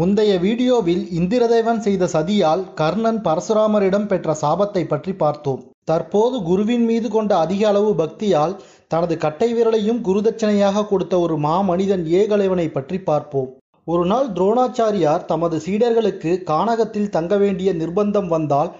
முந்தைய வீடியோவில் இந்திரதேவன் செய்த சதியால் கர்ணன் பரசுராமரிடம் பெற்ற சாபத்தை பற்றி பார்த்தோம். தற்போது குருவின் மீது கொண்ட அதிக அளவு பக்தியால் தனது கட்டை விரலையும் குருதட்சணையாக கொடுத்த ஒரு மாமனிதன் ஏகலைவனை பற்றி பார்ப்போம். ஒரு நாள் துரோணாச்சாரியார் தமது சீடர்களுக்கு கானகத்தில் தங்க வேண்டிய நிர்பந்தம் வந்தால்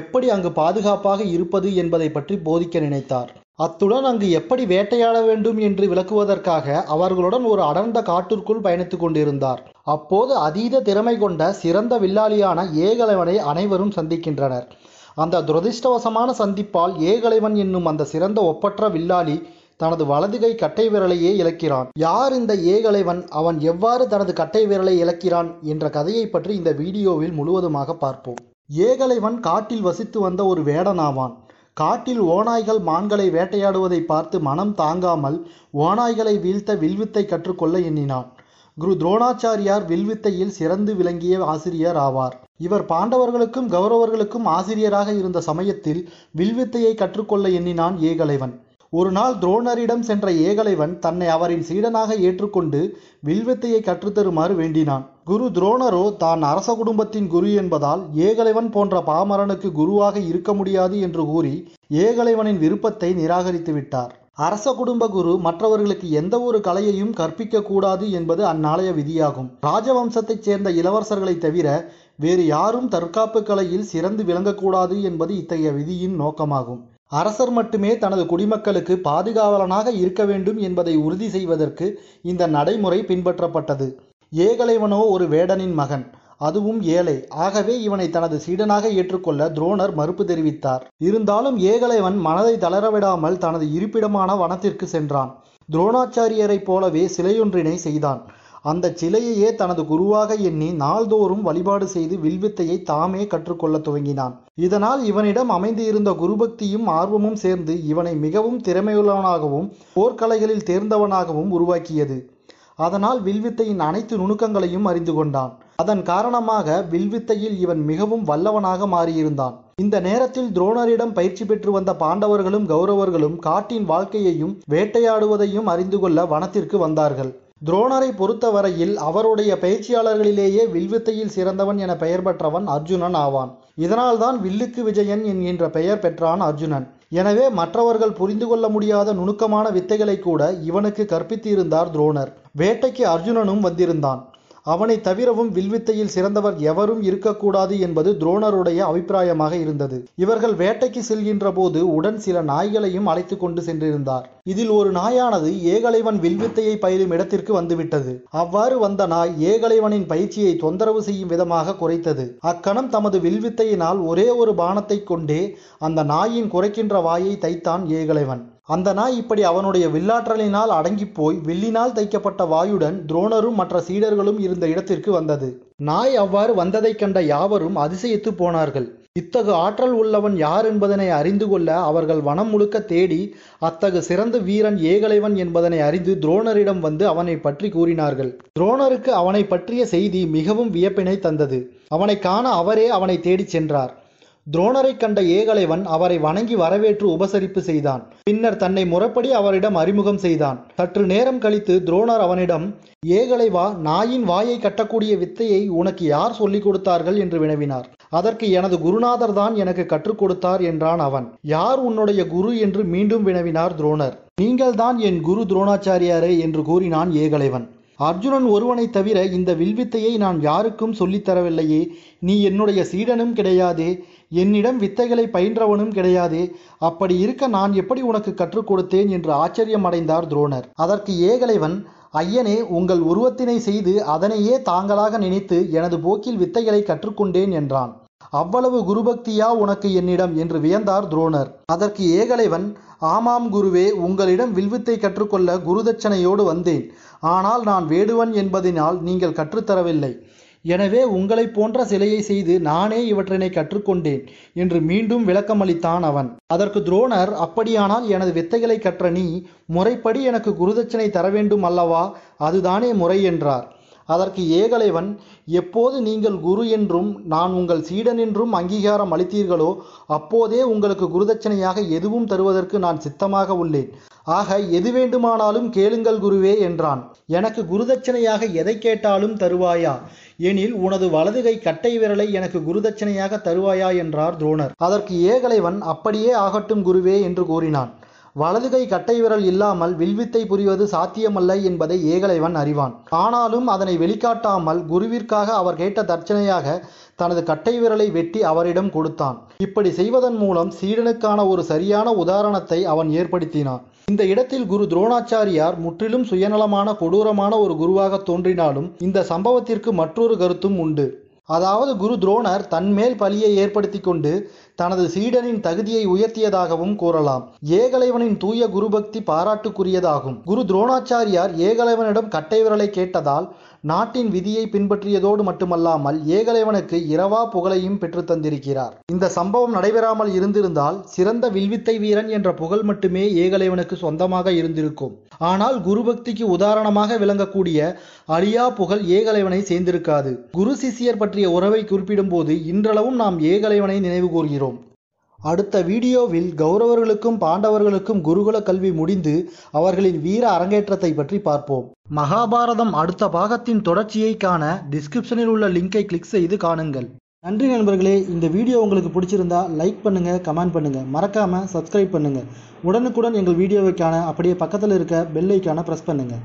எப்படி அங்கு பாதுகாப்பாக இருப்பது என்பதை பற்றி போதிக்க நினைத்தார். அத்துடன் அங்கு எப்படி வேட்டையாட வேண்டும் என்று விளக்குவதற்காக அவர்களுடன் ஒரு அடர்ந்த காட்டிற்குள் பயணித்துக் கொண்டிருந்தார். அப்போது அதீத திறமை கொண்ட சிறந்த வில்லாளியான ஏகலைவனை அனைவரும் சந்திக்கின்றனர். அந்த துரதிர்ஷ்டவசமான சந்திப்பால் ஏகலைவன் என்னும் அந்த சிறந்த ஒப்பற்ற வில்லாளி தனது வலது கை கட்டை விரலையே இழக்கிறான். யார் இந்த ஏகலைவன்? அவன் எவ்வாறு தனது கட்டை விரலை இழக்கிறான்? என்ற கதையை பற்றி இந்த வீடியோவில் முழுவதுமாக பார்ப்போம். ஏகலைவன் காட்டில் வசித்து வந்த ஒரு வேடனாவான். காட்டில் ஓநாய்கள் மான்களை வேட்டையாடுவதை பார்த்து மனம் தாங்காமல் ஓநாய்களை வீழ்த்த வில்வித்தை கற்றுக்கொள்ள எண்ணினான். குரு துரோணாச்சாரியார் வில்வித்தையில் சிறந்து விளங்கிய ஆசிரியர் ஆவார். இவர் பாண்டவர்களுக்கும் கௌரவர்களுக்கும் ஆசிரியராக இருந்த சமயத்தில் வில்வித்தையை கற்றுக்கொள்ள எண்ணினான் ஏகலைவன். ஒரு நாள் துரோணரிடம் சென்ற ஏகலைவன் தன்னை அவரின் சீடனாக ஏற்றுக்கொண்டு வில்வித்தையை கற்றுத்தருமாறு வேண்டினான். குரு துரோணரோ தான் அரச குடும்பத்தின் குரு என்பதால் ஏகலைவன் போன்ற பாமரனுக்கு குருவாக இருக்க முடியாது என்று கூறி ஏகலைவனின் விருப்பத்தை நிராகரித்து விட்டார். அரச குடும்ப குரு மற்றவர்களுக்கு எந்த ஒரு கலையையும் கற்பிக்க கூடாது என்பது அந்நாளைய விதியாகும். ராஜவம்சத்தைச் சேர்ந்த இளவரசர்களை தவிர வேறு யாரும் தற்காப்பு கலையில் சிறந்து விளங்கக்கூடாது என்பது இத்தகைய விதியின் நோக்கமாகும். அரசர் மட்டுமே தனது குடிமக்களுக்கு பாதுகாவலனாக இருக்க வேண்டும் என்பதை உறுதி செய்வதற்கு இந்த நடைமுறை பின்பற்றப்பட்டது. ஏகலைவனோ ஒரு வேடனின் மகன். அதுவும் ஏழை. ஆகவே இவனை தனது சீடனாக ஏற்றுக்கொள்ள துரோணர் மறுப்பு தெரிவித்தார். இருந்தாலும் ஏகலைவன் மனதை தளரவிடாமல் தனது இருப்பிடமான வனத்திற்கு சென்றான். துரோணாச்சாரியரைப் போலவே சிலையொன்றினை செய்தான். அந்த சிலையையே தனது குருவாக எண்ணி நாள்தோறும் வழிபாடு செய்து வில்வித்தையை தாமே கற்றுக்கொள்ள துவங்கினான். இதனால் இவனிடம் அமைந்து இருந்த குருபக்தியும் ஆர்வமும் சேர்ந்து இவனை மிகவும் திறமையுள்ளவனாகவும் போர்க்கலைகளில் தேர்ந்தவனாகவும் உருவாக்கியது. அதனால் வில்வித்தையின் அனைத்து நுணுக்கங்களையும் அறிந்து கொண்டான். அதன் காரணமாக வில்வித்தையில் இவன் மிகவும் வல்லவனாக மாறியிருந்தான். இந்த நேரத்தில் துரோணரிடம் பயிற்சி பெற்று வந்த பாண்டவர்களும் கௌரவர்களும் காட்டின் வாழ்க்கையையும் வேட்டையாடுவதையும் அறிந்து கொள்ள வனத்திற்கு வந்தார்கள். துரோணரை பொறுத்தவரையில் அவருடைய பயிற்சியாளர்களிலேயே வில்வித்தையில் சிறந்தவன் என பெயர் பெற்றவன் அர்ஜுனன் ஆவான். இதனால்தான் வில்லுக்கு விஜயன் என்கின்ற பெயர் பெற்றான் அர்ஜுனன். எனவே மற்றவர்கள் புரிந்து கொள்ள முடியாத நுணுக்கமான வித்தைகளை கூட இவனுக்கு கற்பித்திருந்தார் துரோணர். வேட்டைக்கு அர்ஜுனனும் வந்திருந்தான். அவனை தவிரவும் வில்வித்தையில் சிறந்தவர் எவரும் இருக்கக்கூடாது என்பது துரோணருடைய அபிப்பிராயமாக இருந்தது. இவர்கள் வேட்டைக்கு செல்கின்ற போது உடன் சில நாய்களையும் அழைத்து கொண்டு சென்றிருந்தார். இதில் ஒரு நாயானது ஏகலைவன் வில்வித்தையை பயிலும் இடத்திற்கு வந்துவிட்டது. அவ்வாறு வந்த நாய் ஏகலைவனின் பயிற்சியை தொந்தரவு செய்யும் விதமாக குறைத்தது. அக்கணம் தமது வில்வித்தையினால் ஒரே ஒரு பானத்தை கொண்டே அந்த நாயின் குறைக்கின்ற வாயை தைத்தான் ஏகலைவன். அந்த நாய் இப்படி அவனுடைய வில்லாற்றலினால் அடங்கிப் போய் வில்லினால் தைக்கப்பட்ட வாயுடன் துரோணரும் மற்ற சீடர்களும் இருந்த இடத்திற்கு வந்தது. நாய் அவ்வாறு வந்ததைக் கண்ட யாவரும் அதிசயித்து போனார்கள். இத்தகு ஆற்றல் உள்ளவன் யார் என்பதனை அறிந்து கொள்ள அவர்கள் வனம் முழுக்க தேடி அத்தகு சிறந்த வீரன் ஏகலைவன் என்பதனை அறிந்து துரோணரிடம் வந்து அவனை பற்றி கூறினார்கள். துரோணருக்கு அவனை பற்றிய செய்தி மிகவும் வியப்பினை தந்தது. அவனை காண அவரே அவனை தேடிச் சென்றார். துரோணரை கண்ட ஏகலைவன் அவரை வணங்கி வரவேற்று உபசரிப்பு செய்தான். பின்னர் தன்னை முறப்படி அவரிடம் அறிமுகம் செய்தான். சற்று நேரம் கழித்து துரோணர் அவனிடம் ஏகலைவா நாயின் வாயை கட்டக்கூடிய வித்தையை உனக்கு யார் சொல்லிக் கொடுத்தார்கள்? என்று வினவினார். அதற்கு எனது குருநாதர் தான் எனக்கு கற்றுக் கொடுத்தார் என்றான் அவன். யார் உன்னுடைய குரு? என்று மீண்டும் வினவினார் துரோணர். நீங்கள்தான் என் குரு துரோணாச்சாரியாரே என்று கூறினான் ஏகலைவன். அர்ஜுனன் ஒருவனை தவிர இந்த வில்வித்தையை நான் யாருக்கும் சொல்லித் தரவில்லையே. நீ என்னுடைய சீடனும் கிடையாதே. என்னிடம் வித்தைகளை பயின்றவனும் கிடையாதே. அப்படி இருக்க நான் எப்படி உனக்கு கற்றுக் கொடுத்தேன் என்று ஆச்சரியம் அடைந்தார் துரோணர். அதற்கு ஏகலைவன் ஐயனே உங்கள் உருவத்தினை செய்து அதனையே தாங்களாக நினைத்து எனது போக்கில் வித்தைகளை கற்றுக்கொண்டேன் என்றான். அவ்வளவு குருபக்தியா உனக்கு என்னிடம்? என்று வியந்தார் துரோணர். அதற்கு ஏகலைவன் ஆமாம் குருவே உங்களிடம் வில்வித்தை கற்றுக்கொள்ள குருதட்சணையோடு வந்தேன். ஆனால் நான் வேடுவன் என்பதினால் நீங்கள் கற்றுத்தரவில்லை. எனவே உங்களைப் போன்ற சிலையை செய்து நானே இவற்றினை கற்றுக்கொண்டேன் என்று மீண்டும் விளக்கமளித்தான் அவன். அதற்கு துரோணர் அப்படியானால் எனது வித்தைகளை கற்ற நீ முறைப்படி எனக்கு குருதட்சணை தர வேண்டும் அல்லவா? அதுதானே முறை என்றார். அதற்கு ஏகலைவன் எப்போது நீங்கள் குரு என்றும் நான் உங்கள் சீடன் என்றும் அங்கீகாரம் அளித்தீர்களோ அப்போதே உங்களுக்கு குருதட்சணையாக எதுவும் தருவதற்கு நான் சித்தமாக உள்ளேன். ஆக எது வேண்டுமானாலும் கேளுங்கள் குருவே என்றான். எனக்கு குருதட்சணையாக எதை கேட்டாலும் தருவாயா? எனில் உனது வலது கை கட்டை விரலை எனக்கு குருதட்சணையாக தருவாயா? என்றார் துரோணர். அதற்கு ஏகலைவன் அப்படியே ஆகட்டும் குருவே என்று கூறினான். வலதுகை கட்டை விரல் இல்லாமல் வில்வித்தை புரிவது சாத்தியமல்ல என்பதை ஏகலைவன் அறிவான். ஆனாலும் அதனை வெளிக்காட்டாமல் குருவிற்காக அவர் கேட்ட தர்ச்சனையாக தனது கட்டை விரலை வெட்டி அவரிடம் கொடுத்தான். இப்படி செய்வதன் மூலம் சீடனுக்கான ஒரு சரியான உதாரணத்தை அவன் ஏற்படுத்தினான். இந்த இடத்தில் குரு துரோணாச்சாரியார் முற்றிலும் சுயநலமான கொடூரமான ஒரு குருவாக தோன்றினாலும் இந்த சம்பவத்திற்கு மற்றொரு கருத்தும் உண்டு. அதாவது குரு துரோணர் தன்மேல் பலியை ஏற்படுத்தி கொண்டு தனது சீடனின் தகுதியை உயர்த்தியதாகவும் கூறலாம். ஏகலைவனின் தூய குருபக்தி பாராட்டுக்குரியதாகும். குரு துரோணாச்சாரியார் ஏகலைவனிடம் கட்டை விரலை கேட்டதால் நாட்டின் விதியை பின்பற்றியதோடு மட்டுமல்லாமல் ஏகலைவனுக்கு இரவா புகழையும் பெற்றுத்தந்திருக்கிறார் இந்த சம்பவம் நடைபெறாமல் இருந்திருந்தால் சிறந்த வில்வித்தை வீரன் என்ற புகழ் மட்டுமே ஏகலைவனுக்கு சொந்தமாக இருந்திருக்கும். ஆனால் குருபக்திக்கு உதாரணமாக விளங்கக்கூடிய அழியா புகழ் ஏகலைவனை சேர்ந்திருக்காது. குரு சிஷியர் பற்றிய உறவை குறிப்பிடும்போது இன்றளவும் நாம் ஏகலைவனை நினைவு கூர்கிறோம். அடுத்த வீடியோவில் கௌரவர்களுக்கும் பாண்டவர்களுக்கும் குருகுல கல்வி முடிந்து அவர்களின் வீர அரங்கேற்றத்தை பற்றி பார்ப்போம். மகாபாரதம் அடுத்த பாகத்தின் தொடர்ச்சியை காண டிஸ்கிரிப்ஷனில் உள்ள லிங்கை கிளிக் செய்து காணுங்கள். நன்றி நண்பர்களே இந்த வீடியோ உங்களுக்கு பிடிச்சிருந்தா லைக் பண்ணுங்க கமெண்ட் பண்ணுங்க. மறக்காம சப்ஸ்கிரைப் பண்ணுங்க. உடனுக்குடன் எங்கள் வீடியோவை காண அப்படியே பக்கத்தில் இருக்க பெல் ஐக்கான ப்ரெஸ் பண்ணுங்க.